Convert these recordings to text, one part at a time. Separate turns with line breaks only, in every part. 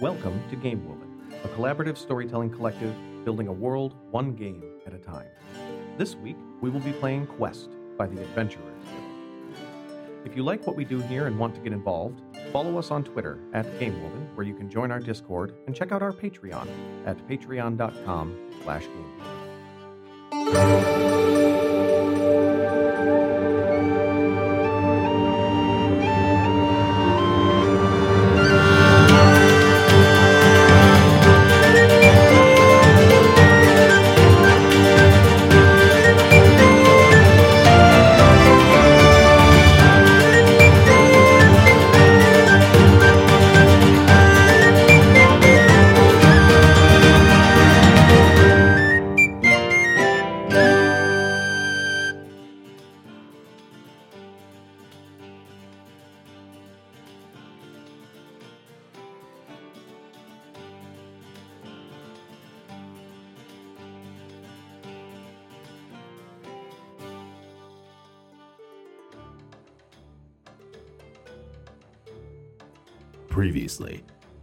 Welcome to Game Woven, a collaborative storytelling collective building a world one game at a time. This week, we will be playing Quest by the Adventurers Guild. If you like what we do here and want to get involved, follow us on Twitter at GameWoven, where you can join our Discord and check out our Patreon at patreon.com slash GameWoven.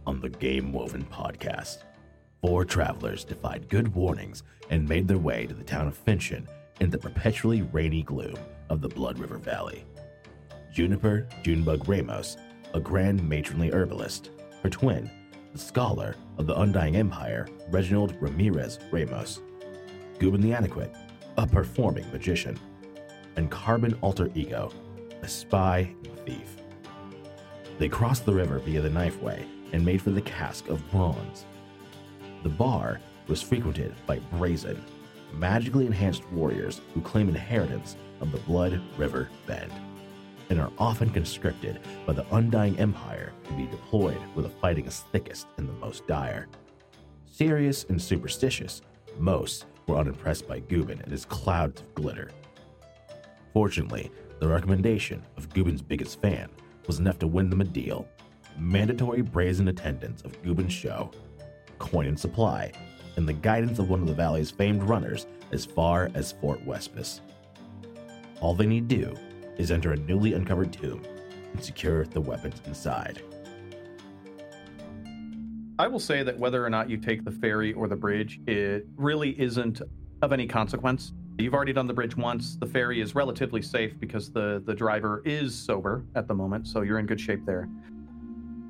On the Game Woven podcast, four travelers defied good warnings and made their way to the town of Finchin in the perpetually rainy gloom of the Blood River Valley. Juniper Junebug Ramos, a grand matronly herbalist, her twin, the scholar of the Undying Empire, Reginald Ramirez Ramos, Gubin the Adequate, a performing magician, and Carbon Alter Ego, a spy and thief. They crossed the river via the Knifeway and made for the Cask of Bronze. The bar was frequented by brazen, magically enhanced warriors who claim inheritance of the Blood River Bend and are often conscripted by the Undying Empire to be deployed where the fighting is thickest and the most dire. Serious and superstitious, most were unimpressed by Gubin and his clouds of glitter. Fortunately, the recommendation of Gubin's biggest fan was enough to win them a deal. Mandatory brazen attendance of Gubin's show, coin and supply, and the guidance of one of the valley's famed runners as far as Fort Wespis. All they need do is enter a newly uncovered tomb and secure the weapons inside.
I will say that whether or not you take the ferry or the bridge, it really isn't of any consequence. You've already done the bridge once. The ferry is relatively safe because the, the driver is sober at the moment, so you're in good shape there.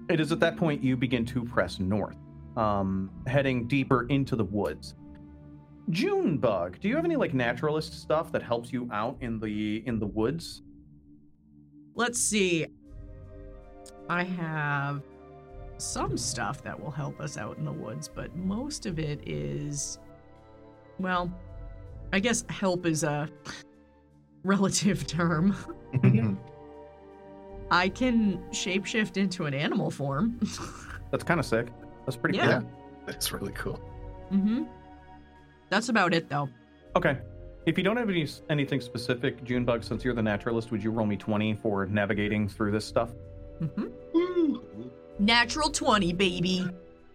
It is at that point you begin to press north, um, heading deeper into the woods. Junebug, do you have any like naturalist stuff that helps you out in the in the woods?
Let's see. I have some stuff that will help us out in the woods, but most of it is, well, I guess help is a relative term. I can shapeshift into an animal form.
That's kind of sick. That's pretty
Yeah.
cool.
That's really cool.
mm-hmm. That's about it, though.
Okay. If you don't have any anything specific, Junebug, since you're the naturalist, would you roll me 20 for navigating through this stuff?
Mm-hmm.
Woo.
Natural 20, baby.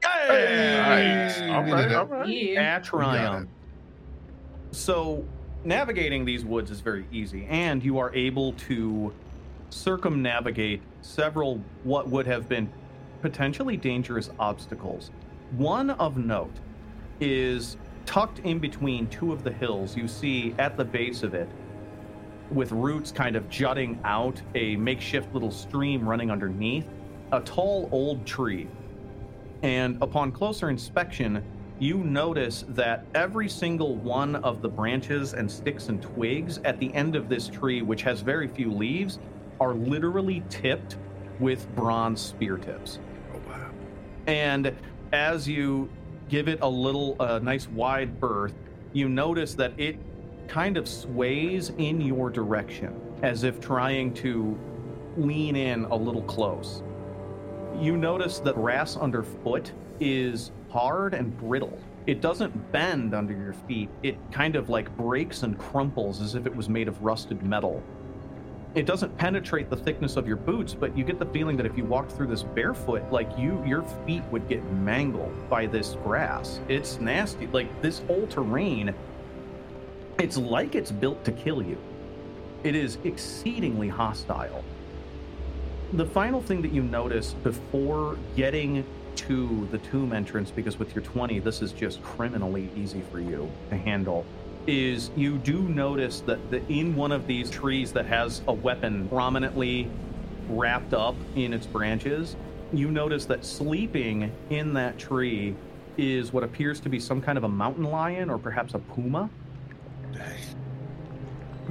Nice. All
did
right,
it.
all right.
At
got
triumph. So, navigating these woods is very easy, and you are able to circumnavigate several what would have been potentially dangerous obstacles. One of note is tucked in between two of the hills. You see at the base of it, with roots kind of jutting out, a makeshift little stream running underneath, a tall old tree. And upon closer inspection, you notice that every single one of the branches and sticks and twigs at the end of this tree, which has very few leaves, are literally tipped with bronze spear tips.
Oh, wow.
And as you give it a little, uh, nice wide berth, you notice that it kind of sways in your direction as if trying to lean in a little close. You notice the grass underfoot is hard and brittle. It doesn't bend under your feet. It kind of like breaks and crumples as if it was made of rusted metal. It doesn't penetrate the thickness of your boots, but you get the feeling that if you walked through this barefoot, like you your feet would get mangled by this grass. It's nasty. Like this whole terrain it's like it's built to kill you. It is exceedingly hostile. The final thing that you notice before getting to the tomb entrance because with your 20, this is just criminally easy for you to handle. Is you do notice that the, in one of these trees that has a weapon prominently wrapped up in its branches, you notice that sleeping in that tree is what appears to be some kind of a mountain lion or perhaps a puma.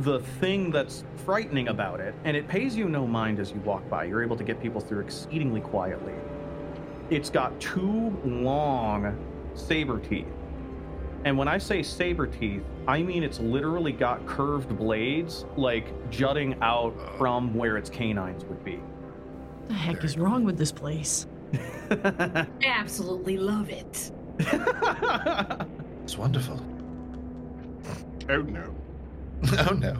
The thing that's frightening about it, and it pays you no mind as you walk by, you're able to get people through exceedingly quietly. It's got two long saber teeth. And when I say saber teeth, I mean it's literally got curved blades, like jutting out from where its canines would be.
What the heck is wrong with this place?
Absolutely love it.
It's wonderful.
Oh no.
oh no.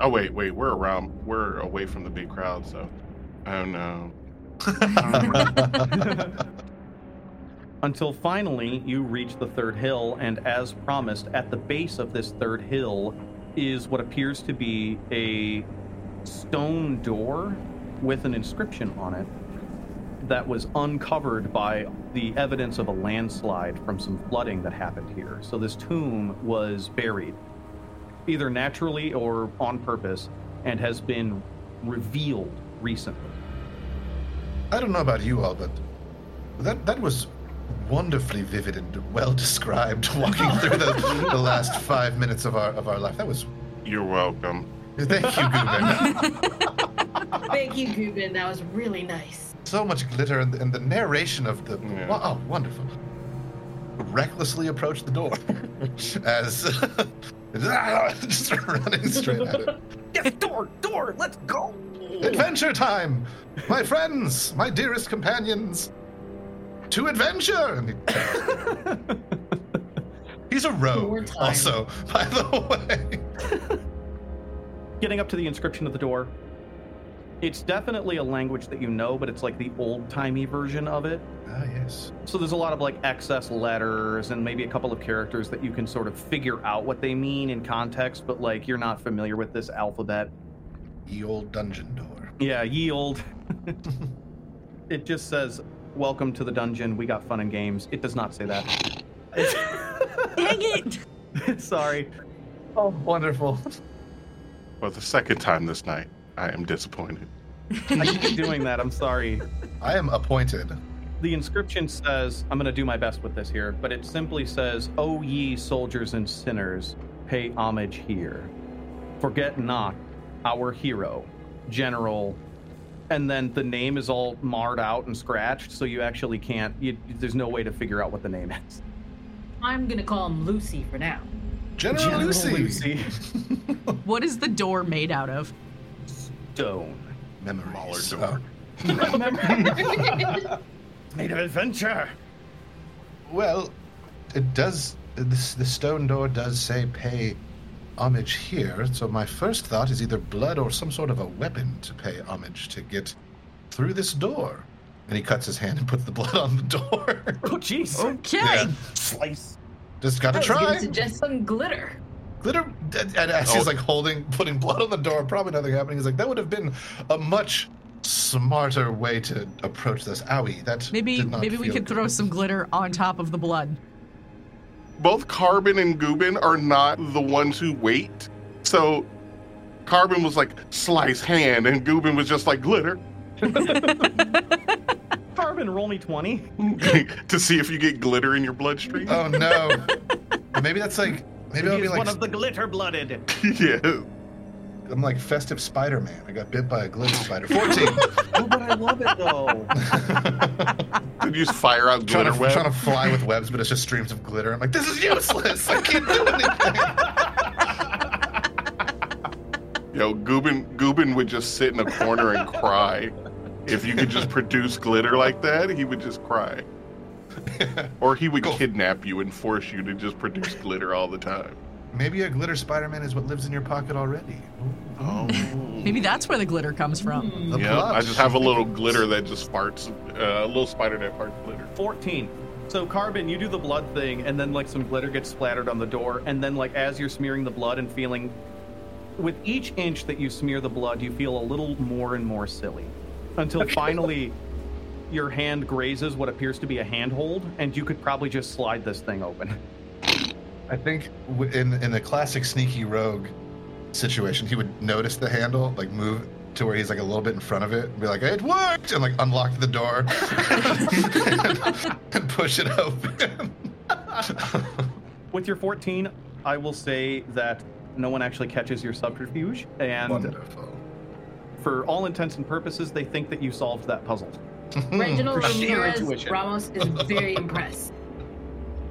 Oh wait, wait. We're around. We're away from the big crowd, so. Oh no.
Until finally you reach the third hill, and as promised, at the base of this third hill is what appears to be a stone door with an inscription on it that was uncovered by the evidence of a landslide from some flooding that happened here. So this tomb was buried, either naturally or on purpose, and has been revealed recently.
I don't know about you all, but that that was wonderfully vivid and well described walking through the, the last five minutes of our of our life. That was
You're welcome.
thank you, Goober.
Thank you, Gubin. That was really nice.
so much glitter and, and the narration of the
Yeah.
wow, oh, wonderful. Recklessly approached the door as just running straight at it.
Yes, door, door, let's go!
Adventure time, my friends, my dearest companions, to adventure. And he- He's a
More
rogue, also, by the way.
Getting up to the inscription of the door, it's definitely a language that you know, but it's like the old timey version of it.
Ah, yes.
So there's a lot of like excess letters and maybe a couple of characters that you can sort of figure out what they mean in context, but like you're not familiar with this alphabet.
Ye old dungeon door.
Yeah, ye old. it just says, Welcome to the dungeon. We got fun and games. It does not say that.
Dang it!
Sorry.
Oh, wonderful.
For the second time this night, I am disappointed.
I keep doing that. I'm sorry.
I am appointed.
The inscription says, I'm going to do my best with this here, but it simply says, O ye soldiers and sinners, pay homage here. Forget not our hero, General. And then the name is all marred out and scratched, so you actually can't, you, there's no way to figure out what the name is.
I'm gonna call him Lucy for now.
General,
General
Lucy.
Lucy.
What is the door made out of?
Stone.
Memories.
Smaller door.
Made of adventure.
Well, it does. This, the stone door does say pay homage here. So my first thought is either blood or some sort of a weapon to pay homage to get through this door. And he cuts his hand and puts the blood on the door.
Oh, jeez.
Okay.
Yeah.
Slice.
Just gotta
was
try.
gonna suggest some glitter.
Glitter. And and as
Oh.
he's like holding, putting blood on the door, probably nothing happening. He's like, that would have been a much smarter way to approach this. Owie, that
Maybe
did not
maybe we
feel
could throw some glitter on top of the blood.
Both Carbon and Gubin are not the ones who wait. So Carbon was like slice hand, and Gubin was just like glitter
Carbon, roll me 20.
to see if you get glitter in your bloodstream.
Oh no. maybe that's like. Maybe I'll
He
be like
one of the glitter blooded.
yeah.
I'm like festive Spider-Man. I got bit by a glitter spider. 14.
oh, but I love it though.
Did you just fire out
trying,
glitter
to,
web?
trying to fly with webs, but it's just streams of glitter. I'm like, this is useless. I can't do anything.
Yo, Gubin Gubin would just sit in a corner and cry. If you could just produce glitter like that, he would just cry. Or he would
Go.
kidnap you and force you to just produce glitter all the time.
Maybe a glitter Spider-Man is what lives in your pocket already.
Oh.
Maybe that's where the glitter comes from.
The
Yeah,
plot.
I just have a little glitter that just farts, uh, a little spider that farts glitter.
14. So Carbon, you do the blood thing, and then like some glitter gets splattered on the door, and then like as you're smearing the blood and feeling, with each inch that you smear the blood, you feel a little more and more silly, until finally your hand grazes what appears to be a handhold, and you could probably just slide this thing open.
I think in in a classic sneaky rogue situation, he would notice the handle, like move to where he's like a little bit in front of it, and be like, "It worked!" and like unlock the door and, and push it open.
With your 14, I will say that no one actually catches your subterfuge, and
Wonderful.
for all intents and purposes, they think that you solved that puzzle.
Reginald
For sheer
Ramirez. Ramos is very impressed.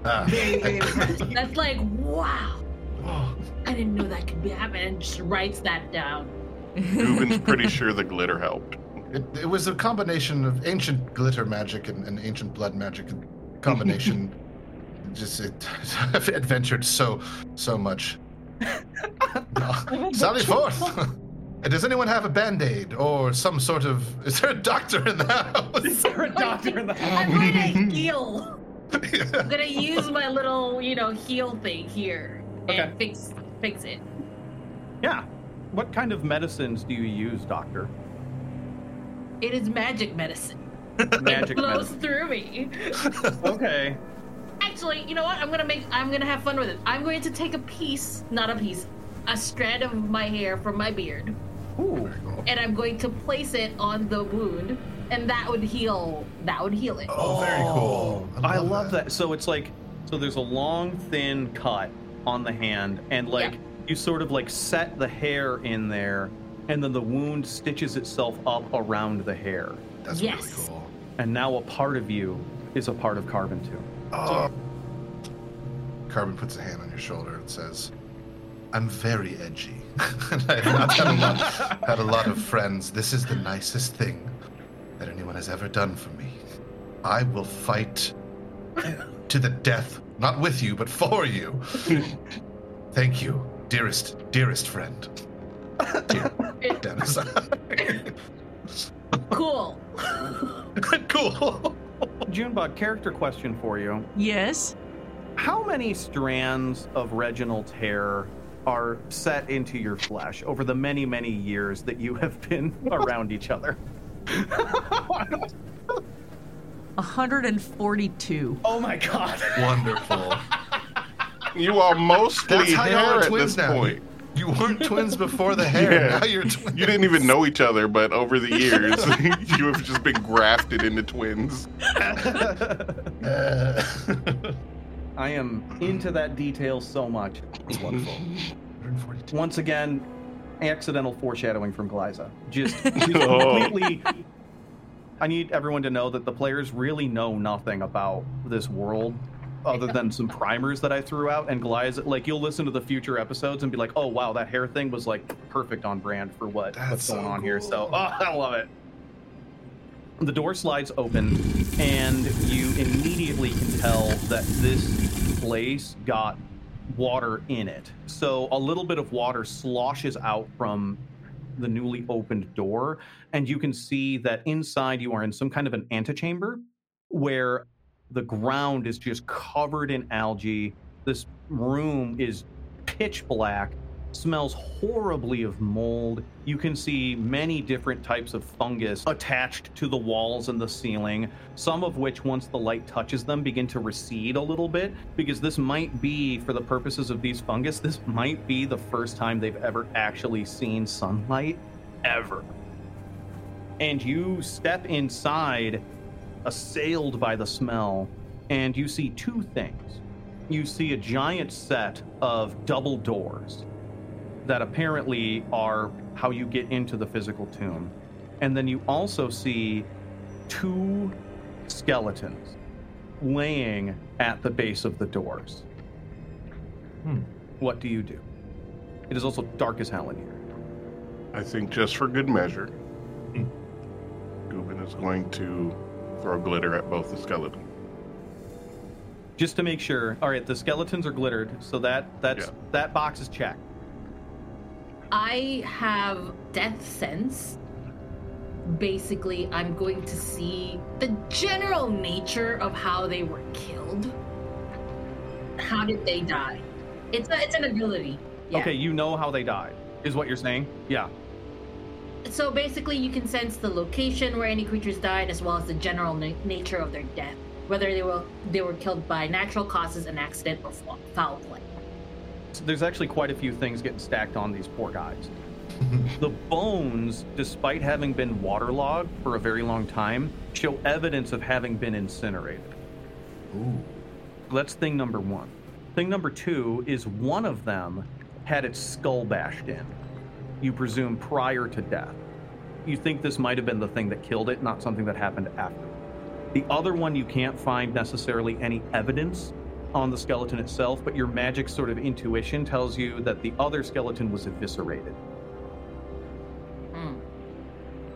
Ah,
Very, very impressed. That's like, wow, I didn't know that could be happening. And just writes that down.
Ruben's pretty sure the glitter helped.
it, it was a combination of ancient glitter magic and, and ancient blood magic combination. just it, adventured so so much. Sally forth. Uh, does anyone have a band aid or some sort of? Is there a doctor in the house?
Is there a doctor in the house?
I'm going to heal. I'm gonna use my little, you know, heal thing here and
Okay.
fix fix it.
Yeah. What kind of medicines do you use, doctor?
It is magic medicine.
Magic
it flows
medicine.
through me.
Okay.
Actually, you know what? I'm gonna make. I'm gonna have fun with it. I'm going to take a piece, not a piece, a strand of my hair from my beard,
Ooh.
and I'm going to place it on the wound, and that would heal. That would heal it.
Oh, very cool. Oh.
I love that. So it's like, so there's a long, thin cut on the hand, and like
Yeah.
you sort of like set the hair in there, and then the wound stitches itself up around the hair,
That's
Yes.
really cool.
and now a part of you is a part of Carbon too.
Oh. Carbon puts a hand on your shoulder and says, "I'm very edgy, and I have not had a lot, had a lot of friends. This is the nicest thing that anyone has ever done for me. I will fight to the death, not with you, but for you. Thank you, dearest, dearest friend, dear Dennis.
Cool.
cool.
Junebug, character question for you:
yes.
How many strands of Reginald's hair are set into your flesh over the many, many years that you have been around each other?
142.
Oh my god.
Wonderful.
You are mostly
That's how y'all
hair
are
at
twins
this
now.
point.
You weren't twins before the hair.
Yeah.
Now you're twins.
You didn't even know each other, but over the years, you have just been grafted into twins.
Uh,
I am into that detail so much.
It's wonderful.
Once again, accidental foreshadowing from Glaiza. Just, just
Oh.
completely. I need everyone to know that the players really know nothing about this world other than some primers that I threw out. And Glaiza, like, you'll listen to the future episodes and be like, oh, wow, that hair thing was like perfect on brand for what,
That's
what's going
so
on here. So, oh, I love it. The door slides open, and you immediately can tell that this place got water in it. So a little bit of water sloshes out from the newly opened door, and you can see that inside you are in some kind of an antechamber where the ground is just covered in algae. This room is pitch black, smells horribly of mold. You can see many different types of fungus attached to the walls and the ceiling, some of which, once the light touches them, begin to recede a little bit. Because this might be, for the purposes of these fungus, this might be the first time they've ever actually seen sunlight, ever. And you step inside, assailed by the smell, and you see two things. You see a giant set of double doors that apparently are how you get into the physical tomb. And then you also see two skeletons laying at the base of the doors.
Hmm.
What do you do? It is also dark as hell in here.
I think just for good measure,
Hmm.
Gubin is going to throw glitter at both the skeletons.
Just to make sure. All right, the skeletons are glittered, so that that's
Yeah.
that box is checked.
I have death sense. Basically, I'm going to see the general nature of how they were killed. How did they die? It's a, it's an ability. Yeah.
Okay, you know how they died, is what you're saying? Yeah.
so basically, you can sense the location where any creatures died, as well as the general na- nature of their death, whether they were they were killed by natural causes, an accident, or foul play.
So there's actually quite a few things getting stacked on these poor guys. Mm-hmm. the bones, despite having been waterlogged for a very long time, show evidence of having been incinerated.
Ooh.
That's thing number one. Thing number two is one of them had its skull bashed in. You presume prior to death. You think this might have been the thing that killed it, not something that happened after. The other one, you can't find necessarily any evidence on the skeleton itself, but your magic sort of intuition tells you that the other skeleton was eviscerated.
Hmm.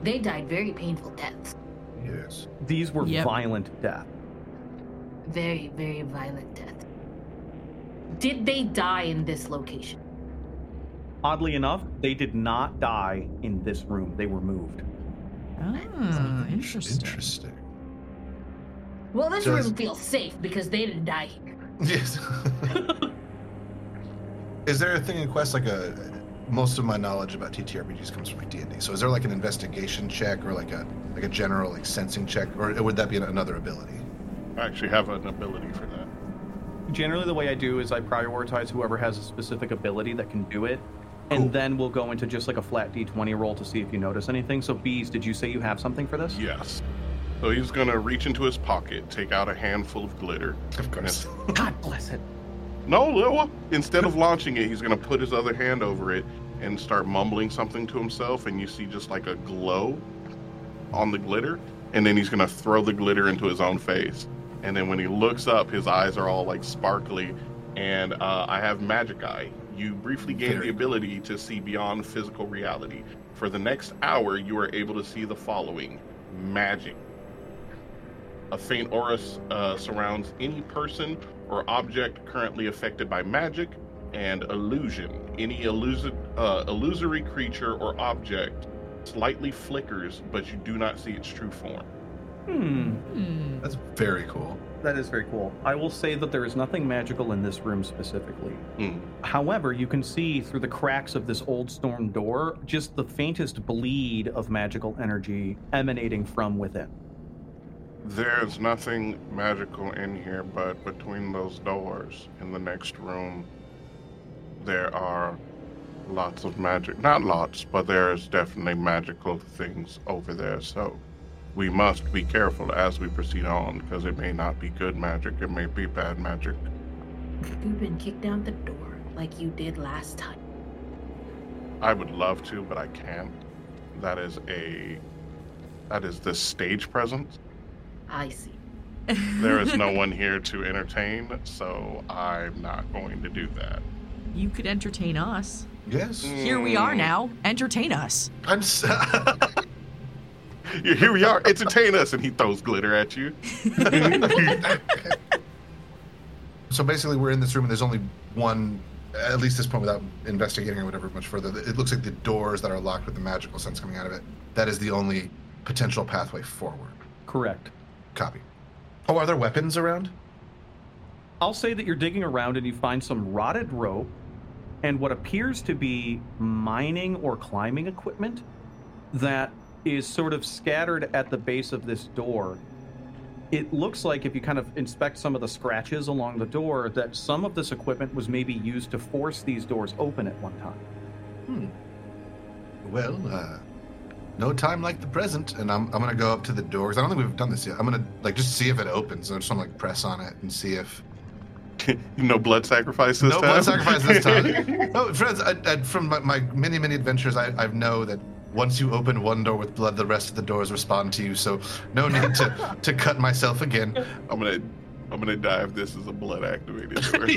They died very painful deaths.
Yes.
These were
Yep.
violent deaths.
Very, very violent deaths. Did they die in this location?
Oddly enough, they did not die in this room. They were moved.
Ah, interesting.
Interesting.
Well, this
Does-
room feels safe because they didn't die here.
Yes. is there a thing in Quest like a? Most of my knowledge about TTRPGs comes from my D&D. So is there like an investigation check or like a like a general like sensing check, or would that be another ability?
I actually have an ability for that.
Generally, the way I do is I prioritize whoever has a specific ability that can do it, and
Cool.
then we'll go into just like a flat d20 roll to see if you notice anything. So, Beaz, did you say you have something for this?
Yes. So he's gonna reach into his pocket, take out a handful of glitter.
Of course.
God bless it.
No, no. Instead of launching it, he's gonna put his other hand over it and start mumbling something to himself, and you see just like a glow on the glitter, and then he's gonna throw the glitter into his own face. And then when he looks up, his eyes are all like sparkly. And uh, I have Magic Eye. You briefly gain the ability to see beyond physical reality. For the next hour, you are able to see the following magic. A faint aura uh, surrounds any person or object currently affected by magic, and illusion. Any illusi- uh, illusory creature or object slightly flickers, but you do not see its true form.
Hmm.
Hmm.
That's very cool.
That is very cool. I will say that there is nothing magical in this room specifically.
Hmm.
However, you can see through the cracks of this old storm door just the faintest bleed of magical energy emanating from within.
There's nothing magical in here, but between those doors in the next room, there are lots of magic. Not lots, but there's definitely magical things over there. So we must be careful as we proceed on, because it may not be good magic, it may be bad magic.
Gubin, kick down the door like you did last time.
I would love to, but I can't. That is a that is the stage presence.
I see.
There is no one here to entertain, so I'm not going to do that.
You could entertain us.
Yes.
Here we are
Mm.
now. Entertain us.
I'm. s-
Yeah, Here we are. Entertain us, and he throws glitter at you.
so basically, we're in this room, and there's only one. At least this point, without investigating or whatever much further, it looks like the doors that are locked with the magical sense coming out of it. That is the only potential pathway forward.
Correct.
Copy. Oh, are there weapons around?
I'll say that you're digging around and you find some rotted rope and what appears to be mining or climbing equipment that is sort of scattered at the base of this door. It looks like if you kind of inspect some of the scratches along the door, that some of this equipment was maybe used to force these doors open at one time. Hmm.
Well, uh, no time like the present, and I'm, I'm gonna go up to the doors. I don't think we've done this yet. I'm gonna like just see if it opens. I just want to like press on it and see if
no blood sacrifice this
no
time.
blood sacrifice this time. no, friends, I, I, from my, my many many adventures, I, I know that once you open one door with blood, the rest of the doors respond to you. So no need to to cut myself again.
I'm gonna, I'm gonna die if this is a blood activated door.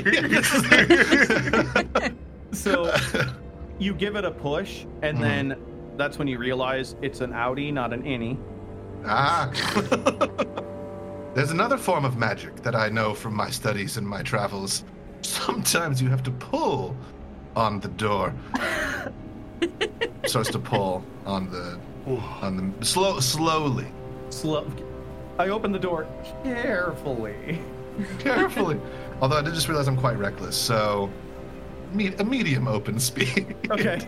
So you give it a push, and
Mhm.
then that's when you realize it's an Audi, not an innie.
ah. There's another form of magic that I know from my studies and my travels. Sometimes you have to pull on the door. Starts to pull on the on the slow slowly,
Slow. I open the door carefully.
carefully. Although I did just realize I'm quite reckless, so me- a medium open speed.
Okay.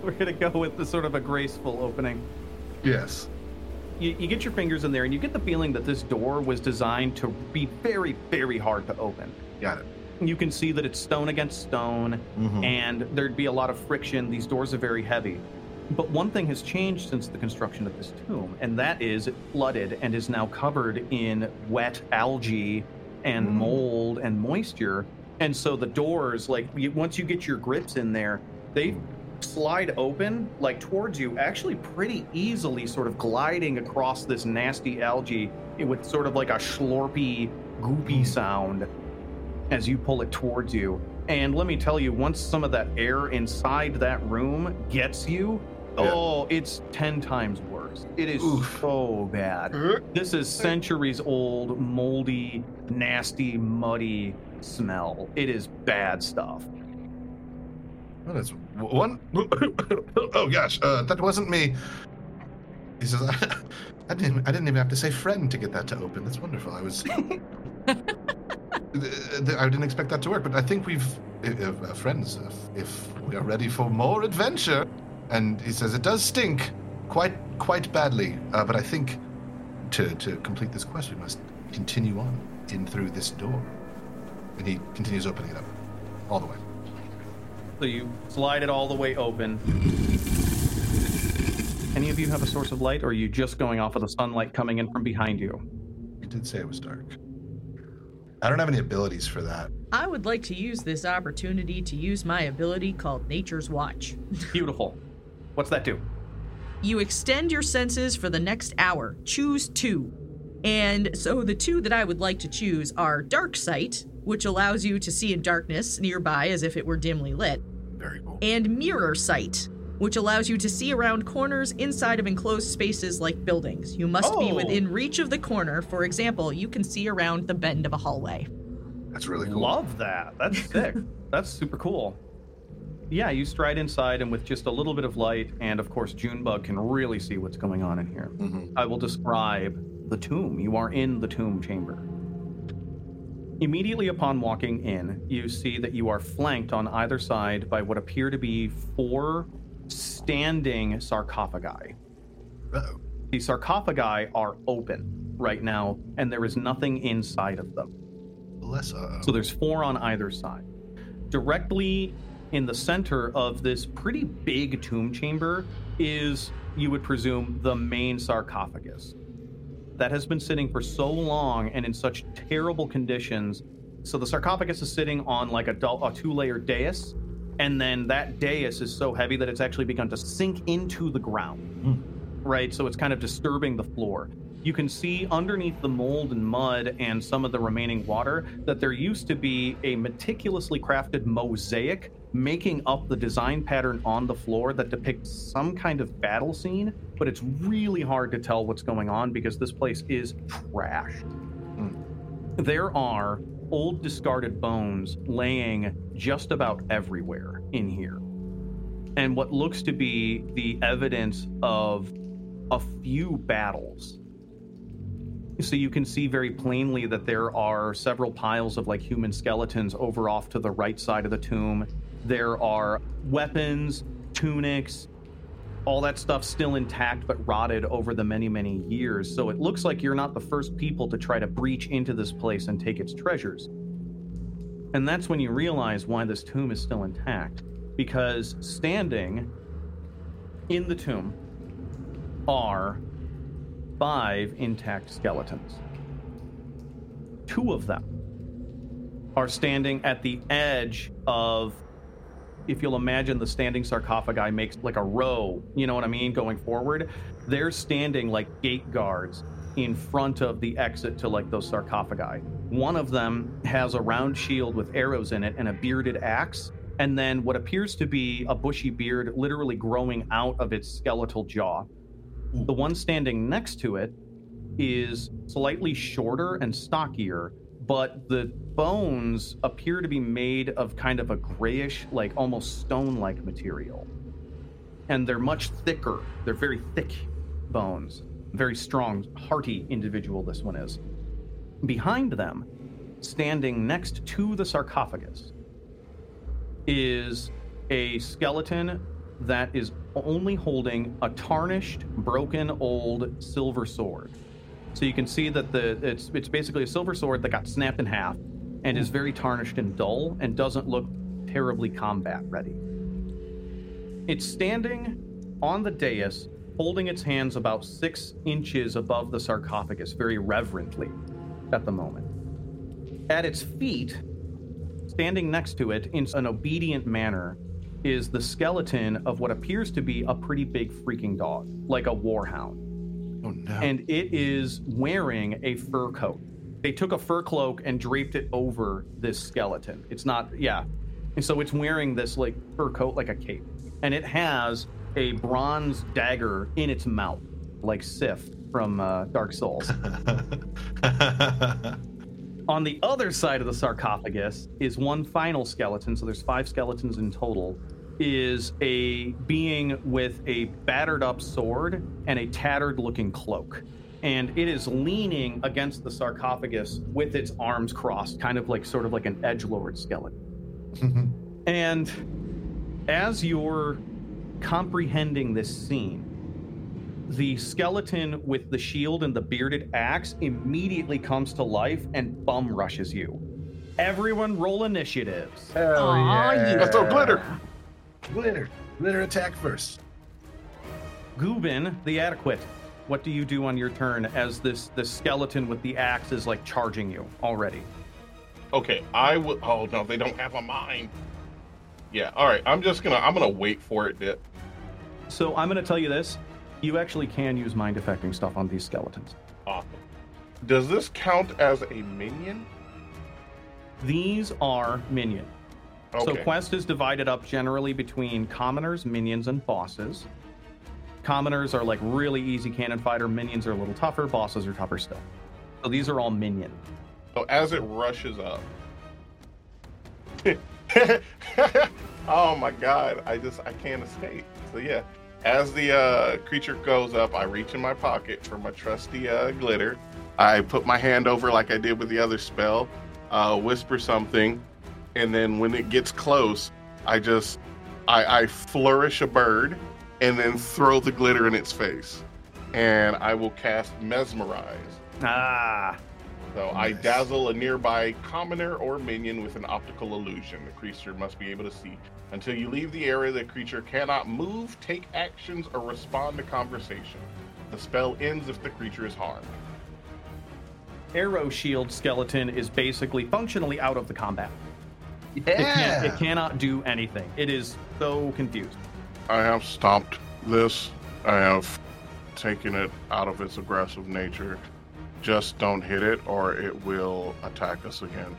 We're gonna go with the sort of a graceful opening.
Yes.
You, you get your fingers in there, and you get the feeling that this door was designed to be very, very hard to open.
Got it.
You can see that it's stone against stone,
Mhm.
and there'd be a lot of friction. These doors are very heavy. But one thing has changed since the construction of this tomb, and that is it flooded and is now covered in wet algae and
Mm.
mold and moisture. And so the doors, like you, once you get your grips in there, they slide open like towards you, actually pretty easily, sort of gliding across this nasty algae with sort of like a slorpy, goopy hmm. sound as you pull it towards you. And let me tell you, once some of that air inside that room gets you,
Yeah.
oh, it's 10 times worse. It is
Oof.
so bad. Uh-huh. This is centuries old, moldy, nasty, muddy smell. It is bad stuff.
Well, that's one. oh gosh, uh, that wasn't me. He says, I didn't. I didn't even have to say friend to get that to open. That's wonderful. I was. I didn't expect that to work, but I think we've uh, uh, friends. If, if we are ready for more adventure, and he says it does stink quite quite badly, uh, but I think to to complete this quest we must continue on in through this door, and he continues opening it up all the way.
So you slide it all the way open. Any of you have a source of light, or are you just going off of the sunlight coming in from behind you?
He did say it was dark. I don't have any abilities for that.
I would like to use this opportunity to use my ability called Nature's Watch.
Beautiful. What's that do?
You extend your senses for the next hour. Choose two. And so the two that I would like to choose are Dark Sight, which allows you to see in darkness nearby as if it were dimly lit,
Very cool.
and Mirror Sight, which allows you to see around corners inside of enclosed spaces like buildings. You must be
Oh.
within reach of the corner. For example, you can see around the bend of a hallway.
That's really cool.
Love that. That's sick. That's super cool. Yeah, you stride inside, and with just a little bit of light, and of course, Junebug can really see what's going on in here.
Mhm.
I will describe the tomb. You are in the tomb chamber. Immediately upon walking in, you see that you are flanked on either side by what appear to be four standing sarcophagi.
Uh-oh.
The sarcophagi are open right now, and there is nothing inside of them.
Bless.
So there's four on either side. Directly in the center of this pretty big tomb chamber is, you would presume, the main sarcophagus. That has been sitting for so long and in such terrible conditions. So the sarcophagus is sitting on like a, a two layer dais, and then that dais is so heavy that it's actually begun to sink into the ground. Hmm. Right? So it's kind of disturbing the floor. You can see underneath the mold and mud and some of the remaining water that there used to be a meticulously crafted mosaic making up the design pattern on the floor that depicts some kind of battle scene, but it's really hard to tell what's going on because this place is trashed. Hmm. There are old discarded bones laying just about everywhere in here. And what looks to be the evidence of a few battles. So you can see very plainly that there are several piles of like human skeletons over off to the right side of the tomb. There are weapons, tunics, all that stuff still intact but rotted over the many, many years. So it looks like you're not the first people to try to breach into this place and take its treasures. And that's when you realize why this tomb is still intact. Because standing in the tomb are five intact skeletons. Two of them are standing at the edge of, if you'll imagine the standing sarcophagi makes like a row, you know what I mean, going forward. They're standing like gate guards in front of the exit to like those sarcophagi. One of them has a round shield with arrows in it and a bearded axe, and then what appears to be a bushy beard literally growing out of its skeletal jaw. The one standing next to it is slightly shorter and stockier, but the bones appear to be made of kind of a grayish, like almost stone like material. And they're much thicker. They're very thick bones. Very strong, hearty individual, this one is. Behind them, standing next to the sarcophagus, is a skeleton that is only holding a tarnished, broken, old silver sword. So you can see that the it's it's basically a silver sword that got snapped in half and is very tarnished and dull and doesn't look terribly combat ready. It's standing on the dais, holding its hands about six inches above the sarcophagus, very reverently at the moment. At its feet, standing next to it in an obedient manner, is the skeleton of what appears to be a pretty big freaking dog, like a warhound.
Oh no.
And it is wearing a fur coat. They took a fur cloak and draped it over this skeleton. It's not, yeah. And so it's wearing this like fur coat like a cape. And it has a bronze dagger in its mouth, like Sif from uh, Dark Souls. On the other side of the sarcophagus is one final skeleton, so there's five skeletons in total. Is a being with a battered up sword and a tattered looking cloak. And it is leaning against the sarcophagus with its arms crossed, kind of like sort of like an edge lord skeleton. Mm-hmm. And as you're comprehending this scene, the skeleton with the shield and the bearded axe immediately comes to life and bum rushes you. Everyone roll initiatives.
Hell
Aw,
yeah.
you-
Let's throw glitter.
Glitter. Glitter attack first.
Gubin, the adequate. What do you do on your turn as this this skeleton with the axe is like charging you already?
Okay, I will. Oh no, they don't have a mind. Yeah. All right. I'm just gonna. I'm gonna wait for it. To,
So I'm going to tell you this: you actually can use mind affecting stuff on these skeletons.
awesome. Does this count as a minion?
These are minion. So quest is divided up generally between commoners, minions, and bosses. Commoners are like really easy cannon fighter. Minions are a little tougher. Bosses are tougher still. So these are all minion.
So as it rushes up. oh my god, I just I can't escape. So yeah, as the uh, creature goes up, I reach in my pocket for my trusty uh, glitter. I put my hand over like I did with the other spell, uh, whisper something, and then when it gets close, I just I, I flourish a bird and then throw the glitter in its face, and I will cast mesmerize.
Ah,
So I dazzle a nearby commoner or minion with an optical illusion. The creature must be able to see. Until you leave the area, the creature cannot move, take actions, or respond to conversation. The spell ends if the creature is harmed.
arrow shield skeleton is basically functionally out of the combat.
Yeah.
It, can't, it cannot do anything. It is so confused.
I have stopped this. I have taken it out of its aggressive nature. Just don't hit it, or it will attack us again.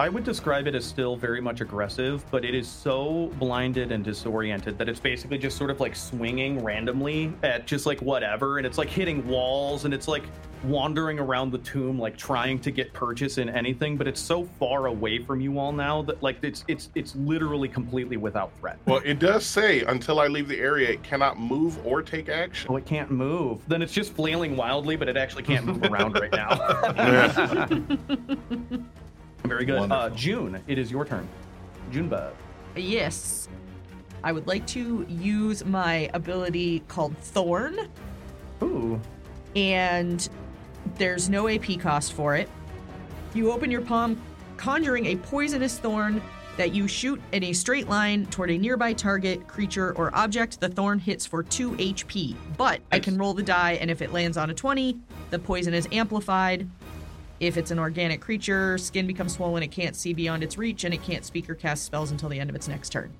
I would describe it as still very much aggressive, but it is so blinded and disoriented that it's basically just sort of like swinging randomly at just like whatever, and it's like hitting walls and it's like wandering around the tomb like trying to get purchase in anything, but it's so far away from you all now that like it's it's it's literally completely without threat.
Well, it does say until I leave the area, it cannot move or take action.
Oh, it can't move. Then it's just flailing wildly, but it actually can't move around right now. Very good. Uh, June, it is your turn. Junebug.
Yes. I would like to use my ability called Thorn,
Ooh.
and there's no AP cost for it. You open your palm, conjuring a poisonous thorn that you shoot in a straight line toward a nearby target, creature, or object. The thorn hits for 2 HP, but I can roll the die, and if it lands on a 20, the poison is amplified. If it's an organic creature, skin becomes swollen, it can't see beyond its reach, and it can't speak or cast spells until the end of its next turn.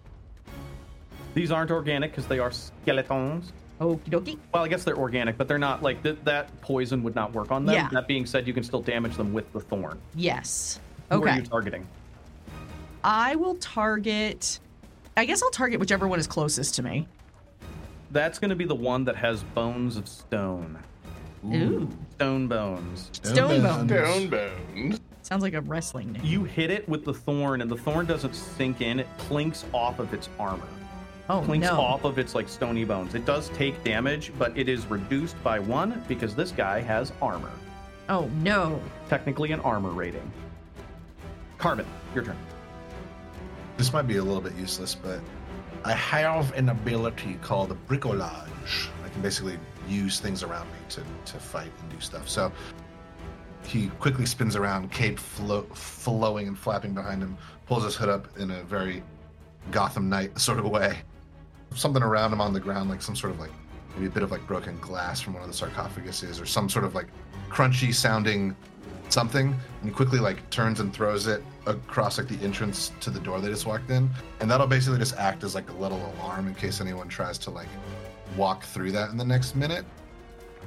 These aren't organic because they are skeletons.
Okie dokie.
Well, I guess they're organic, but they're not like th- that poison would not work on them.
Yeah.
That being said, you can still damage them with the thorn.
Yes. Okay.
Who are you targeting?
I will target. I guess I'll target whichever one is closest to me.
That's going to be the one that has bones of stone.
Ooh.
Stone bones.
Stone bones.
Stone bones.
Sounds like a wrestling name.
You hit it with the thorn, and the thorn doesn't sink in. It clinks off of its armor.
oh
clinks
no.
off of its like stony bones. It does take damage, but it is reduced by one because this guy has armor.
Oh no.
Technically an armor rating. Carbon, your turn.
This might be a little bit useless, but I have an ability called bricolage. I can basically use things around me to, to fight and do stuff. So he quickly spins around, cape flo- flowing and flapping behind him, pulls his hood up in a very Gotham Knight sort of way. Something around him on the ground, like some sort of like maybe a bit of like broken glass from one of the sarcophaguses, or some sort of like crunchy sounding something. And he quickly like turns and throws it across like the entrance to the door they just walked in, and that'll basically just act as like a little alarm in case anyone tries to like walk through that in the next minute.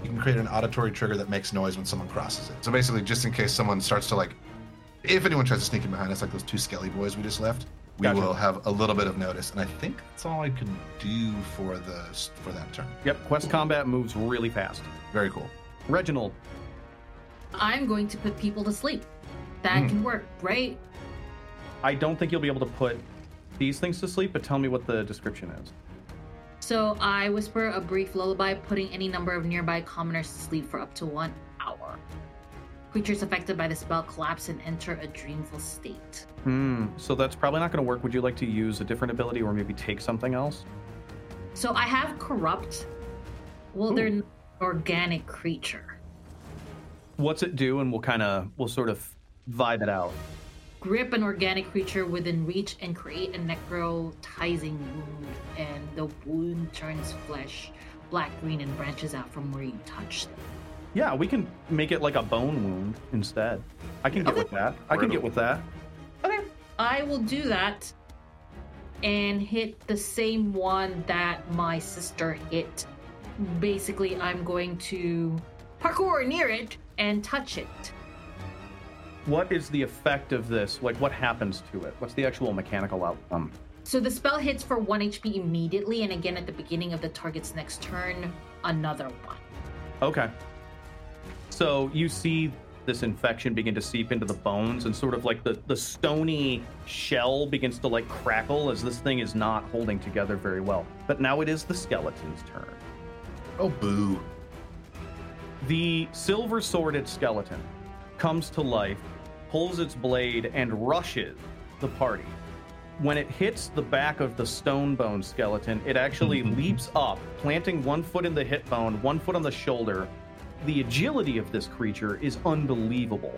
You can create an auditory trigger that makes noise when someone crosses it. So basically, just in case someone starts to like, if anyone tries to sneak in behind us, like those two skelly boys we just left, we
Gotcha.
will have a little bit of notice. And I think that's all I can do for the for that turn.
Yep, quest combat moves really fast.
Very cool.
Reginald,
I'm going to put people to sleep. That
Hmm.
can work, right?
I don't think you'll be able to put these things to sleep, but tell me what the description is.
So I whisper a brief lullaby, putting any number of nearby commoners to sleep for up to one hour. Creatures affected by the spell collapse and enter a dreamful state.
Hmm, so that's probably not going to work. Would you like to use a different ability or maybe take something else?
So I have corrupt. Well, they're an organic creature.
What's it do? And we'll kind of, we'll sort of vibe it out.
Grip an organic creature within reach and create a necrotizing wound, and the wound turns flesh black green and branches out from where you touch them.
Yeah, we can make it like a bone wound instead. I can get
Okay.
with that. I can get with that.
Okay. I will do that and hit the same one that my sister hit. Basically, I'm going to parkour near it and touch it.
What is the effect of this? Like, what happens to it? What's the actual mechanical outcome?
So the spell hits for 1 HP immediately, and again at the beginning of the target's next turn, another one.
Okay. So you see this infection begin to seep into the bones, and sort of like the, the stony shell begins to like crackle as this thing is not holding together very well. But now it is the skeleton's turn.
Oh boo!
The silver sworded skeleton comes to life, pulls its blade, and rushes the party. When it hits the back of the stone bone skeleton, it actually mm-hmm. leaps up, planting one foot in the hip bone, one foot on the shoulder. The agility of this creature is unbelievable.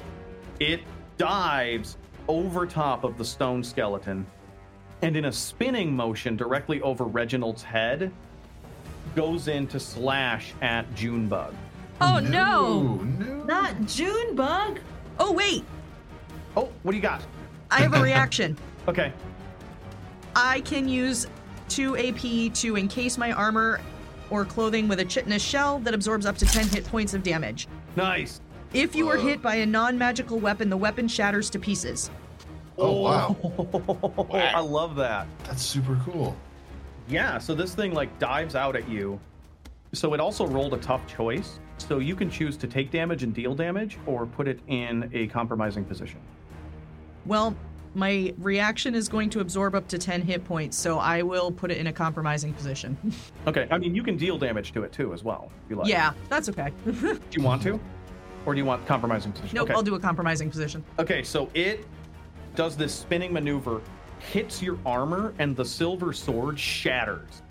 It dives over top of the stone skeleton and, in a spinning motion directly over Reginald's head, goes in to slash at Junebug.
Oh, oh no!
No!
Not Junebug!
Oh wait,
Oh, what do you got?
I have a reaction.
Okay.
I can use 2 AP to encase my armor or clothing with a chitinous shell that absorbs up to 10 hit points of damage.
Nice.
If you are hit by a non magical weapon, the weapon shatters to pieces.
Oh, oh. wow.
I love that.
That's super cool.
Yeah, so this thing like dives out at you. So it also rolled a tough choice. So you can choose to take damage and deal damage or put it in a compromising position.
Well, my reaction is going to absorb up to 10 hit points, so I will put it in a compromising position.
Okay. I mean, you can deal damage to it too as well. If you like.
yeah, that's okay.
Do you want to? Or do you want compromising position?
nope,
okay.
I'll do a compromising position.
Okay, so it does this spinning maneuver, hits your armor, and the silver sword shatters.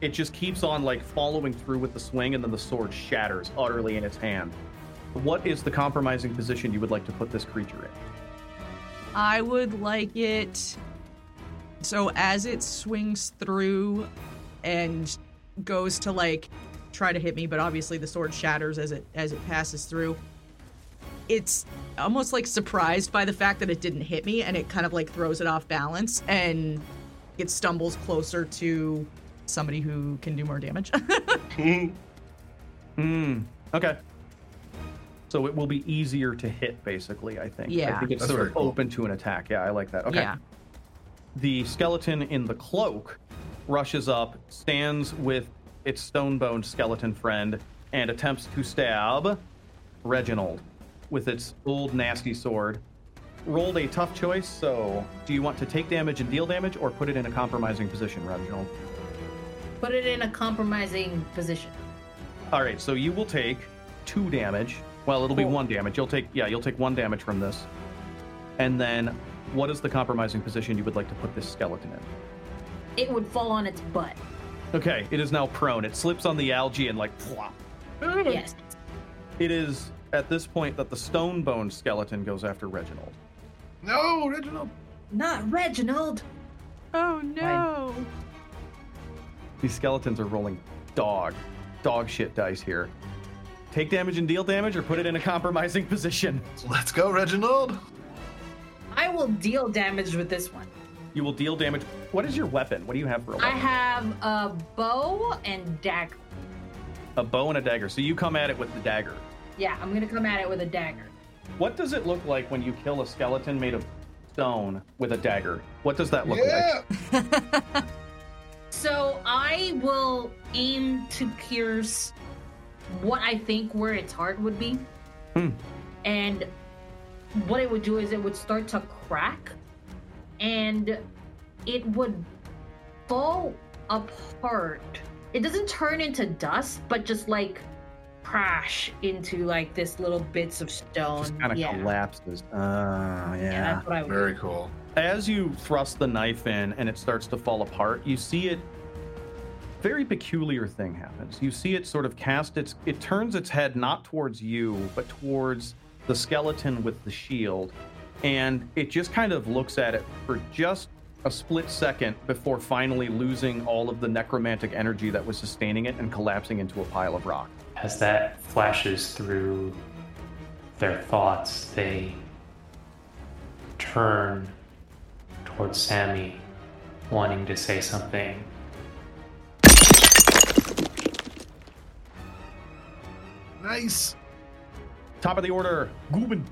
It just keeps on like following through with the swing, and then the sword shatters utterly in its hand. What is the compromising position you would like to put this creature in?
I would like it so as it swings through and goes to like try to hit me, but obviously the sword shatters as it as it passes through. It's almost like surprised by the fact that it didn't hit me and it kind of like throws it off balance and it stumbles closer to somebody who can do more damage.
Hmm. Okay. So it will be easier to hit, basically. I think. Yeah. I
Yeah.
think it's
That's
sort of
cool.
open to an attack. Yeah, I like that. Okay.
Yeah.
The skeleton in the cloak rushes up, stands with its stone-boned skeleton friend, and attempts to stab Reginald with its old nasty sword. Rolled a tough choice, so do you want to take damage and deal damage, or put it in a compromising position, Reginald?
Put it in a compromising position.
All right, so you will take two damage. Well, it'll be
Cool.
one damage. You'll take yeah, you'll take one damage from this, and then what is the compromising position you would like to put this skeleton in?
It would fall on its butt.
Okay, it is now prone. It slips on the algae and like flop.
Yes.
It is at this point that the stone boned skeleton goes after Reginald.
No, Reginald.
Not Reginald.
Oh no.
These skeletons are rolling dog, dog shit dice here. Take damage and deal damage or put it in a compromising position.
Let's go, Reginald.
I will deal damage with this one.
You will deal damage. What is your weapon? What do you have for a
I
weapon?
I have a bow and dagger.
a bow and a dagger. So you come at it with the dagger.
Yeah, I'm gonna come at it with a dagger.
What does it look like when you kill a skeleton made of stone with a dagger? What does that look like?
So I will aim to pierce what I think where its heart would be.
Hmm.
And what it would do is it would start to crack and it would fall apart. It doesn't turn into dust, but just like crash into like this little bits of stone.
Just kind of
yeah.
collapses. Uh,
yeah, that's what I would do.
Very cool.
As you thrust the knife in and it starts to fall apart, you see it. Very peculiar thing happens. You see it sort of cast its. It turns its head not towards you, but towards the skeleton with the shield, and it just kind of looks at it for just a split second before finally losing all of the necromantic energy that was sustaining it and collapsing into a pile of rock.
As that flashes through their thoughts, they turn towards Sammy, wanting to say something.
Nice.
Top of the order, Gubin.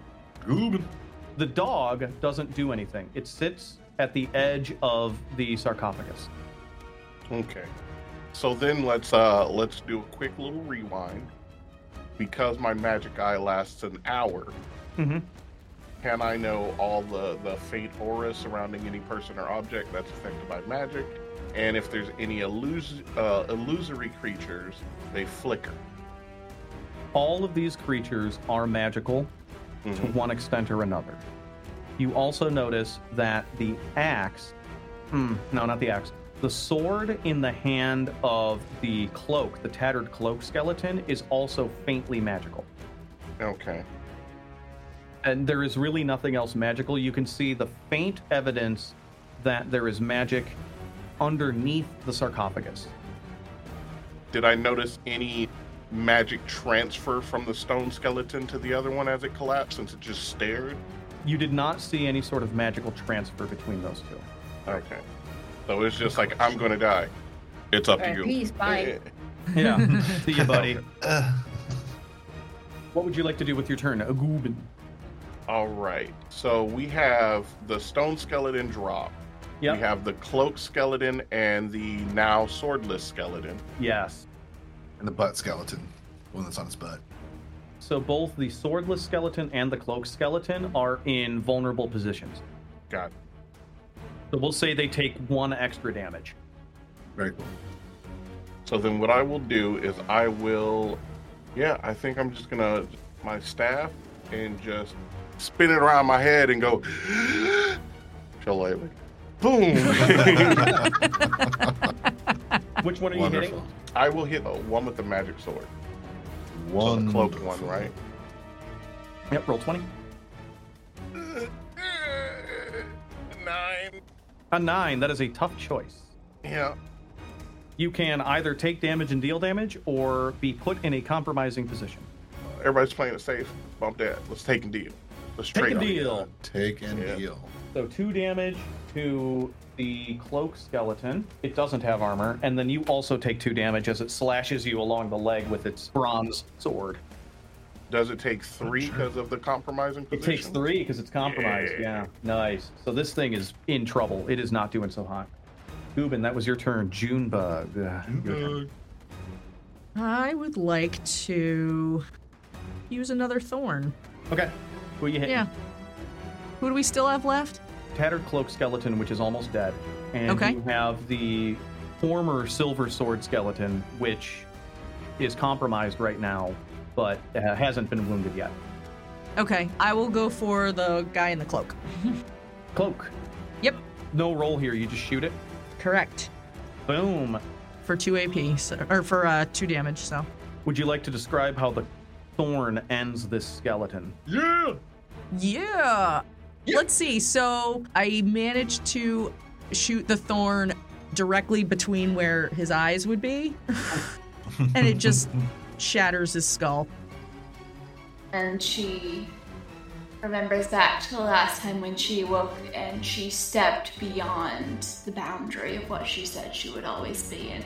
Goob.
The dog doesn't do anything. It sits at the edge of the sarcophagus.
Okay. So then let's uh let's do a quick little rewind. Because my magic eye lasts an hour,
Mm-hmm.
can I know all the the faint aura surrounding any person or object that's affected by magic? And if there's any illus- uh, illusory creatures, they flicker.
All of these creatures are magical to
Mhm.
one extent or another. You also notice that the axe, hmm, no, not the axe, the sword in the hand of the cloak, the tattered cloak skeleton, is also faintly magical.
Okay.
And there is really nothing else magical. You can see the faint evidence that there is magic underneath the sarcophagus.
Did I notice any magic transfer from the stone skeleton to the other one as it collapsed since it just stared?
You did not see any sort of magical transfer between those two.
Okay. So it's just like I'm gonna die. It's up to you.
peace, bye.
Yeah. See you, buddy.
Uh,
What would you like to do with your turn? Agubin?
All right. So we have the stone skeleton drop.
Yep.
We have the cloak skeleton and the now swordless skeleton.
Yes.
And the butt skeleton. The one that's on his butt.
So both the swordless skeleton and the cloak skeleton are in vulnerable positions.
Got it.
So we'll say they take one extra damage.
Very cool.
So then what I will do is I will yeah, I think I'm just gonna my staff and just spin it around my head and go shillelagh. Boom.
Which one are you hitting?
Wonderful.
I will hit the one with the magic sword. So
One
the cloaked one, right?
Yep, roll 20.
Nine.
A 9, that is a tough choice.
Yeah.
You can either take damage and deal damage or be put in a compromising position.
Uh, everybody's playing it safe. Bump that. Let's take and deal. Let's
Take
trade
a
on it.
deal.
Take and
Yeah.
deal.
So 2 damage to the cloak skeleton. It doesn't have armor. And then you also take 2 damage as it slashes you along the leg with its bronze sword.
Does it take three because of the compromising
It
position?
takes three because it's compromised. Yeah.
Yeah.
Nice. So this thing is in trouble. It is not doing so hot. Gubin, that was your turn. Junebug. uh, your turn.
I would like to use another thorn.
Okay. Who are you hitting?
Yeah. Who do we still have left?
Tattered cloak skeleton, which is almost dead. And
Okay.
you have the former silver sword skeleton, which is compromised right now, but uh, hasn't been wounded yet.
Okay, I will go for the guy in the cloak.
Cloak.
Yep,
No roll here. You just shoot it.
correct.
Boom.
For two AP, so, or for uh, two damage. So
Would you like to describe how the thorn ends this skeleton?
Yeah.
yeah. Let's see. So I managed to shoot the thorn directly between where his eyes would be, and it just shatters his skull.
And she remembers back to the last time when she woke and she stepped beyond the boundary of what she said she would always be in.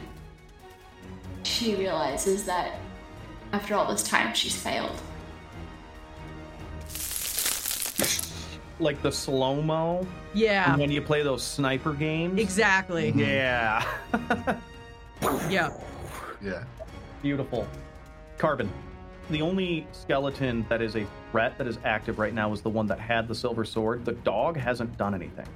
She realizes that after all this time, she's failed.
Like the slow mo
Yeah,
when you play those sniper games.
exactly. Mm-hmm.
Yeah.
Yeah.
Yeah.
Beautiful. Carbon. The only skeleton that is a threat that is active right now is the one that had the silver sword. The dog hasn't done anything.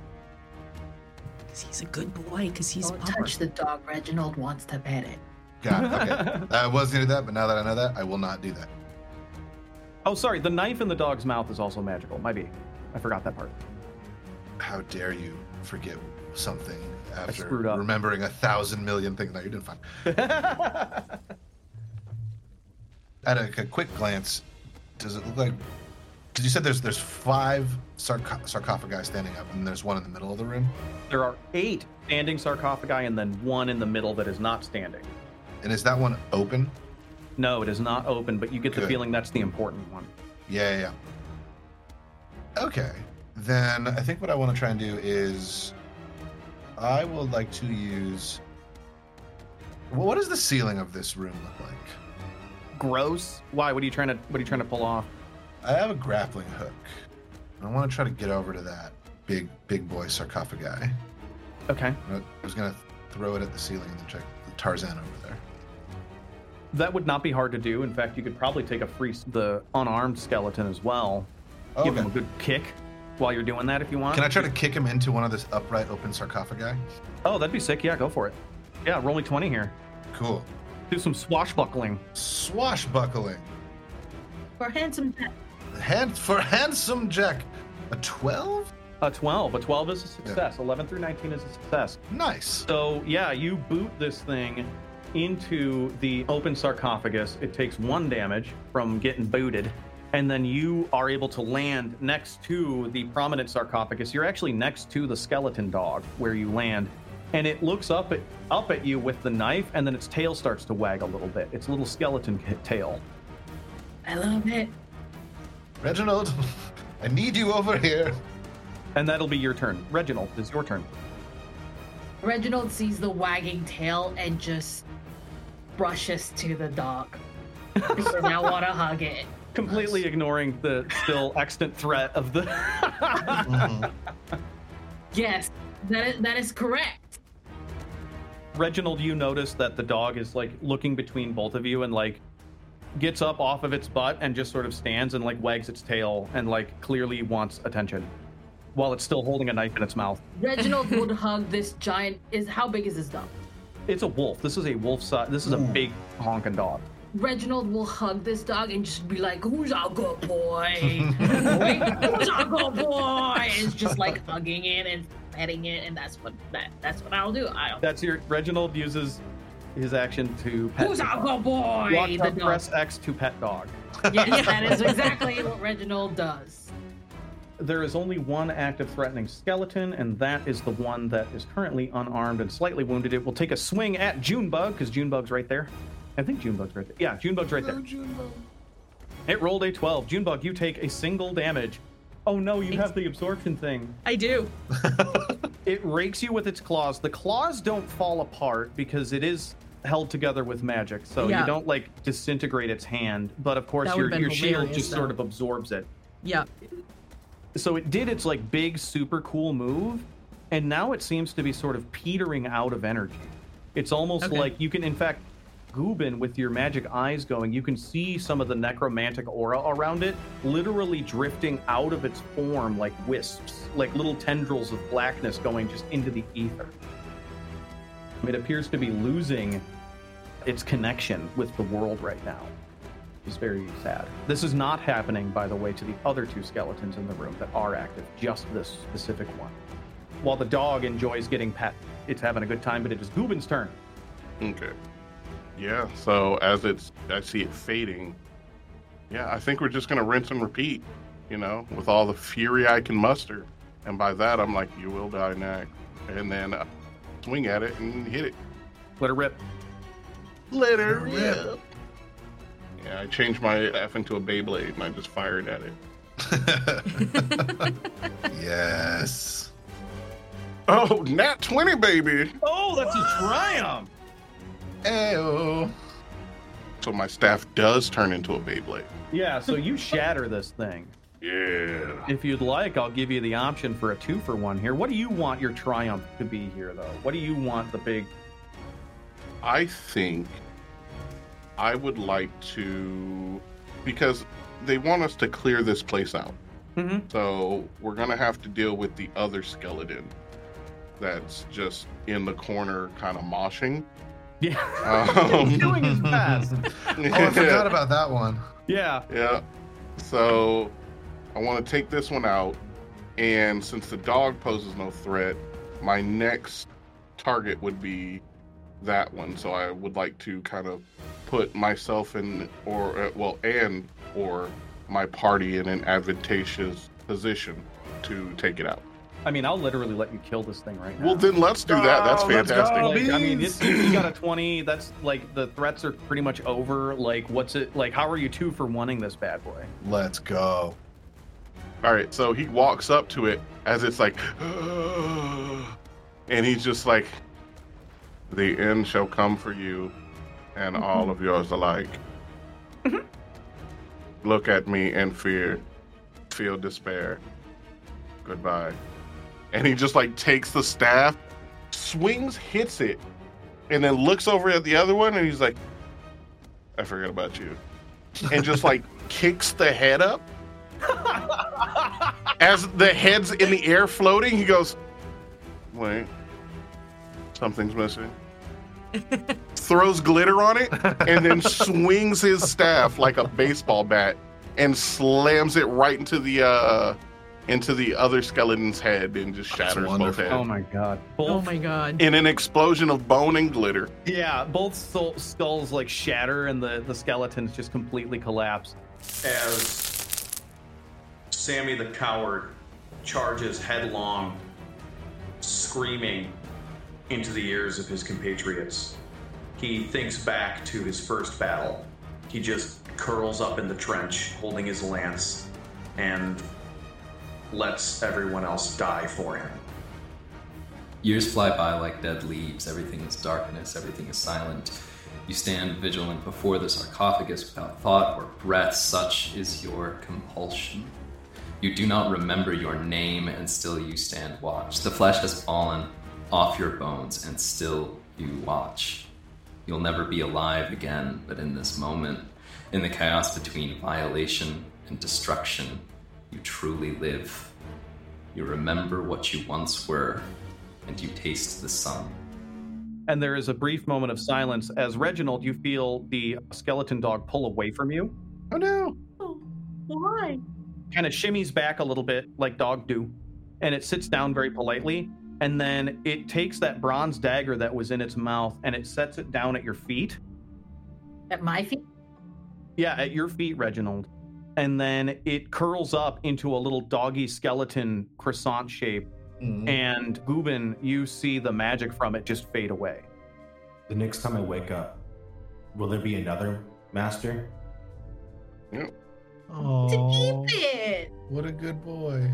Because he's a good boy. Because he's
Don't
pupper.
touch the dog. Reginald wants to pet it.
Got it. Okay. I was gonna do that, but now that I know that, I will not do that.
Oh, sorry. The knife in the dog's mouth is also magical. Might be. I forgot that part.
How dare you forget something after remembering a thousand million things? No, you did fine. At a, a quick glance, does it look like? Because you said there's there's five sarco- sarcophagi standing up, and there's one in the middle of the room.
There are eight standing sarcophagi and then one in the middle that is not standing.
And is that one open?
No, it is not open, but you get the feeling that's the important one.
Yeah, yeah, yeah. Okay. Then I think what I want to try and do is I would like to use. Well, what does the ceiling of this room look like?
Gross. Why? What are you trying to? What are you trying to pull off?
I have a grappling hook. I want to try to get over to that big, big boy sarcophagi.
Okay.
I was gonna throw it at the ceiling and then check Tarzan over there.
That would not be hard to do. In fact, you could probably take a free the unarmed skeleton as well. Oh, Give him a good kick while you're doing that if you want.
Can I try to kick him into one of this upright, open sarcophagi?
Oh, that'd be sick. Yeah, go for it. Yeah, roll me 20 here.
Cool.
Do some swashbuckling.
Swashbuckling.
For handsome pet.
Hand for handsome Jack. A twelve?
A 12. A 12 is a success. 11 through 19 is a success.
Nice.
So, yeah, you boot this thing into the open sarcophagus. It takes one damage from getting booted. And then you are able to land next to the prominent sarcophagus. You're actually next to the skeleton dog where you land. And it looks up at up at you with the knife, and then its tail starts to wag a little bit. Its little skeleton tail.
I love it.
Reginald, I need you over here.
And that'll be your turn. Reginald, it's your turn.
Reginald sees the wagging tail and just brushes to the dog. because I want to hug it.
Completely ignoring the still extant threat of the.
Mhm.
Yes, that is, that is correct.
Reginald, you notice that the dog is like looking between both of you and like gets up off of its butt and just sort of stands and like wags its tail and like clearly wants attention while it's still holding a knife in its mouth.
Reginald would hug this giant. Is how big is this dog?
It's a wolf. This is a wolf size. This is a big honking dog.
Reginald will hug this dog and just be like, "Who's our good boy? Who's our good boy?" And it's just like hugging it and petting it, and that's what that that's what I'll do. I don't.
That's your Reginald uses his action to pet.
Who's
the
our good boy?
Walk
The
up,
dog.
press X to pet dog.
Yes, that is exactly what Reginald does.
There is only one active threatening skeleton, and that is the one that is currently unarmed and slightly wounded. It will take a swing at Junebug, because Junebug's right there. I think Junebug's right there. Yeah, Junebug's right there. It rolled a 12. Junebug, you take a single damage. Oh no, you have the absorption thing.
I do.
It rakes you with its claws. The claws don't fall apart because it is held together with magic, so
Yeah.
you don't like disintegrate its hand. But of course,
That
your,
would've been
your shield
hilarious,
just sort
though.
of absorbs it.
Yeah.
so it did its like big super cool move and now it seems to be sort of petering out of energy it's almost
Okay.
like you can in fact Gubin, with your magic eyes going, you can see some of the necromantic aura around it literally drifting out of its form like wisps, like little tendrils of blackness going just into the ether. It appears to be losing its connection with the world right now. It's very sad. This is not happening, by the way, to the other two skeletons in the room that are active, just this specific one. While the dog enjoys getting pet, it's having a good time, but it is Gubin's turn.
Okay. Yeah. So as it's, I see it fading. Yeah, I think we're just gonna rinse and repeat. You know, with all the fury I can muster, and by that I'm like, you will die next, and then uh, swing at it and hit it.
Let her rip.
Let her rip. Yeah, I changed my F into a Beyblade and I just fired at it.
yes.
Oh, nat 20, baby.
Oh, that's a triumph.
Ayo.
So my staff does turn into a Beyblade.
Yeah, so you shatter this thing.
Yeah.
If you'd like, I'll give you the option for a two for one here. What do you want your triumph to be here, though? What do you want the big?
I think I would like to, because they want us to clear this place out.
Mhm.
So we're going to have to deal with the other skeleton that's just in the corner, kind of moshing.
Yeah,
Um,
doing his best.
Oh, I forgot about that one.
Yeah,
Yeah. So I want to take this one out. And since the dog poses no threat, my next target would be that one. So I would like to kind of put myself in, or, uh, well, and, or my party in an advantageous position to take it out.
I mean, I'll literally let you kill this thing right now.
Well, then let's do that. That's
Oh, let's
fantastic.
go.
like, I mean, it's, you got a twenty. That's like the threats are pretty much over. Like, what's it like? How are you two for wanting this bad boy?
Let's go.
All right, so he walks up to it as it's like, and he's just like, "The end shall come for you, and all of yours alike. Look at me and fear, feel despair. Goodbye." And he just like takes the staff, swings, hits it, and then looks over at the other one, and he's like, "I forgot about you," and just like kicks the head up as the head's in the air floating, he goes, Wait, something's missing. Throws glitter on it and then swings his staff like a baseball bat and slams it right into the uh into the other skeleton's head and just shatters both
wonderful.
Oh heads.
Oh my god! Oh both,
Oh my god.
in an explosion of bone and glitter.
yeah, both skull- skulls like shatter, and the the skeletons just completely collapse.
as Sammy the coward charges headlong, screaming into the ears of his compatriots. He thinks back to his first battle. He just curls up in the trench, holding his lance, and lets everyone else die for him.
Years fly by like dead leaves. Everything is darkness. Everything is silent. You stand vigilant before the sarcophagus without thought or breath. Such is your compulsion. You do not remember your name, and still you stand watch. The flesh has fallen off your bones, and still you watch. You'll never be alive again, but in this moment, in the chaos between violation and destruction, you truly live. You remember what you once were, and you taste the sun.
And there is a brief moment of silence as Reginald, you feel the skeleton dog pull away from you,
Oh no.
Oh, why?
kind of shimmies back a little bit like dog do, and it sits down very politely. And then it takes that bronze dagger that was in its mouth and it sets it down at your feet.
At my feet?
Yeah, at your feet, Reginald. And then it curls up into a little doggy skeleton croissant shape.
Mm.
And Gubin, you see the magic from it just fade away.
The next time I wake up, will there be another master?
To keep it.
What a good boy.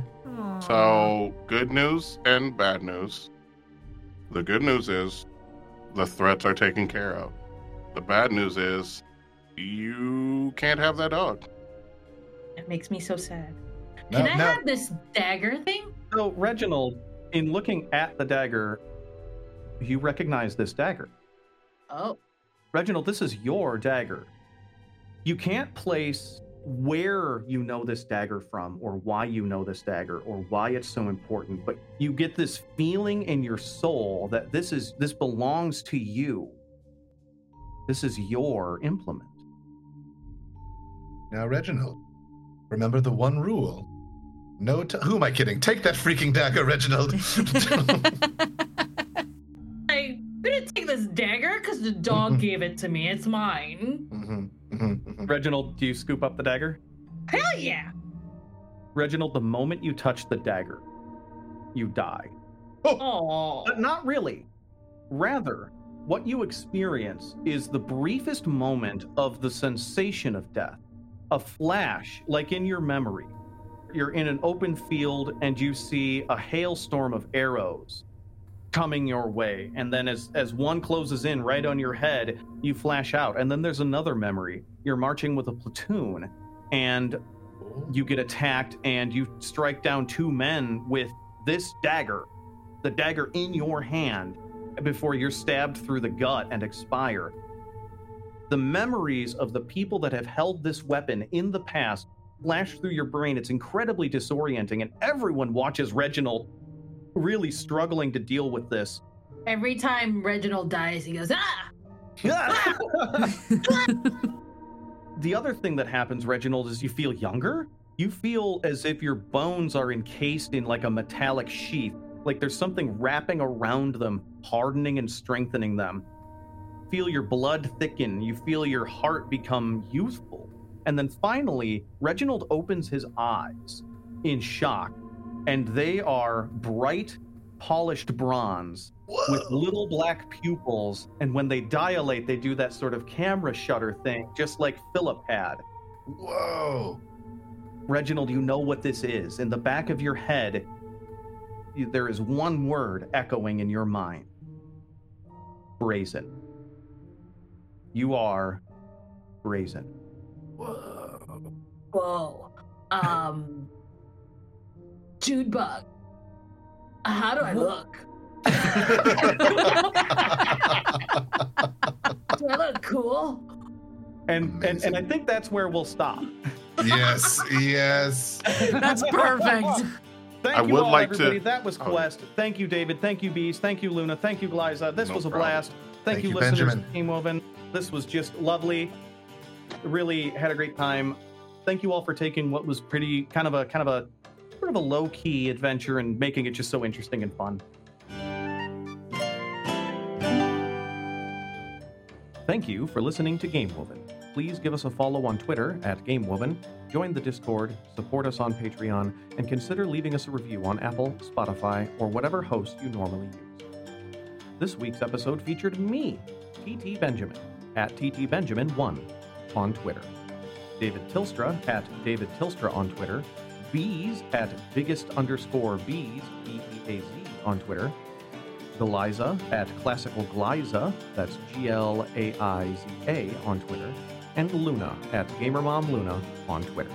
So, good news and bad news. The good news is the threats are taken care of. The bad news is you can't have that dog.
It makes me so sad.
No,
Can I
no.
have this dagger thing?
So, Reginald, in looking at the dagger, you recognize this dagger.
Oh.
Reginald, this is your dagger. You can't place where you know this dagger from or why you know this dagger or why it's so important, but you get this feeling in your soul that this is this belongs to you. This is your implement.
Now, Reginald, remember the one rule. No t- Who am I kidding? Take that freaking dagger, Reginald.
I'm gonna take this dagger because the dog gave it to me. It's mine.
Mhm, mhm, mhm.
Reginald, do you scoop up the dagger?
Hell yeah!
Reginald, the moment you touch the dagger, you die.
Oh,
But not really. Rather, what you experience is the briefest moment of the sensation of death. A flash, like in your memory. You're in an open field and you see a hailstorm of arrows coming your way. And then as, as one closes in right on your head, you flash out. And then there's another memory. You're marching with a platoon and you get attacked and you strike down two men with this dagger, the dagger in your hand, before you're stabbed through the gut and expire. The memories of the people that have held this weapon in the past flash through your brain. It's incredibly disorienting, and everyone watches Reginald really struggling to deal with this.
every time Reginald dies, he goes, ah!
the other thing that happens, Reginald, is you feel younger. You feel as if your bones are encased in like a metallic sheath, like there's something wrapping around them, hardening and strengthening them. Feel your blood thicken. You feel your heart become youthful. And then finally, Reginald opens his eyes in shock, and they are bright, polished bronze with little black pupils. And when they dilate, they do that sort of camera shutter thing, just like Philip had.
Whoa.
Reginald, you know what this is. In the back of your head, there is one word echoing in your mind brazen. You are brazen.
Whoa.
Whoa. Um, Junebug. How do I look? Do I look cool?
And, and and I think that's where we'll stop.
yes, yes.
That's perfect.
Thank
I
you
would
all,
like to-
That was
Oh.
Quest. Thank you, David. Thank you, Beaz. Thank you, Luna. Thank you, Glaiza. This
No
was a
problem.
blast. Thank,
Thank
you,
you,
listeners.
Benjamin.
Team Woven. This was just lovely. Really had a great time. Thank you all for taking what was pretty kind of a kind of a sort of a low key adventure and making it just so interesting and fun. Thank you for listening to Gamewoven. Please give us a follow on Twitter at Gamewoven, join the Discord, support us on Patreon, and consider leaving us a review on Apple, Spotify, or whatever host you normally use. This week's episode featured me, TT Benjamin, at TT Benjamin1 on Twitter. David Tilstra at David Tilstra on Twitter, Beaz at biggest underscore Beaz, B E A Z on Twitter, Glaiza at classical Glaiza, that's G L A I Z A on Twitter, and Luna at GamerMomLuna on Twitter.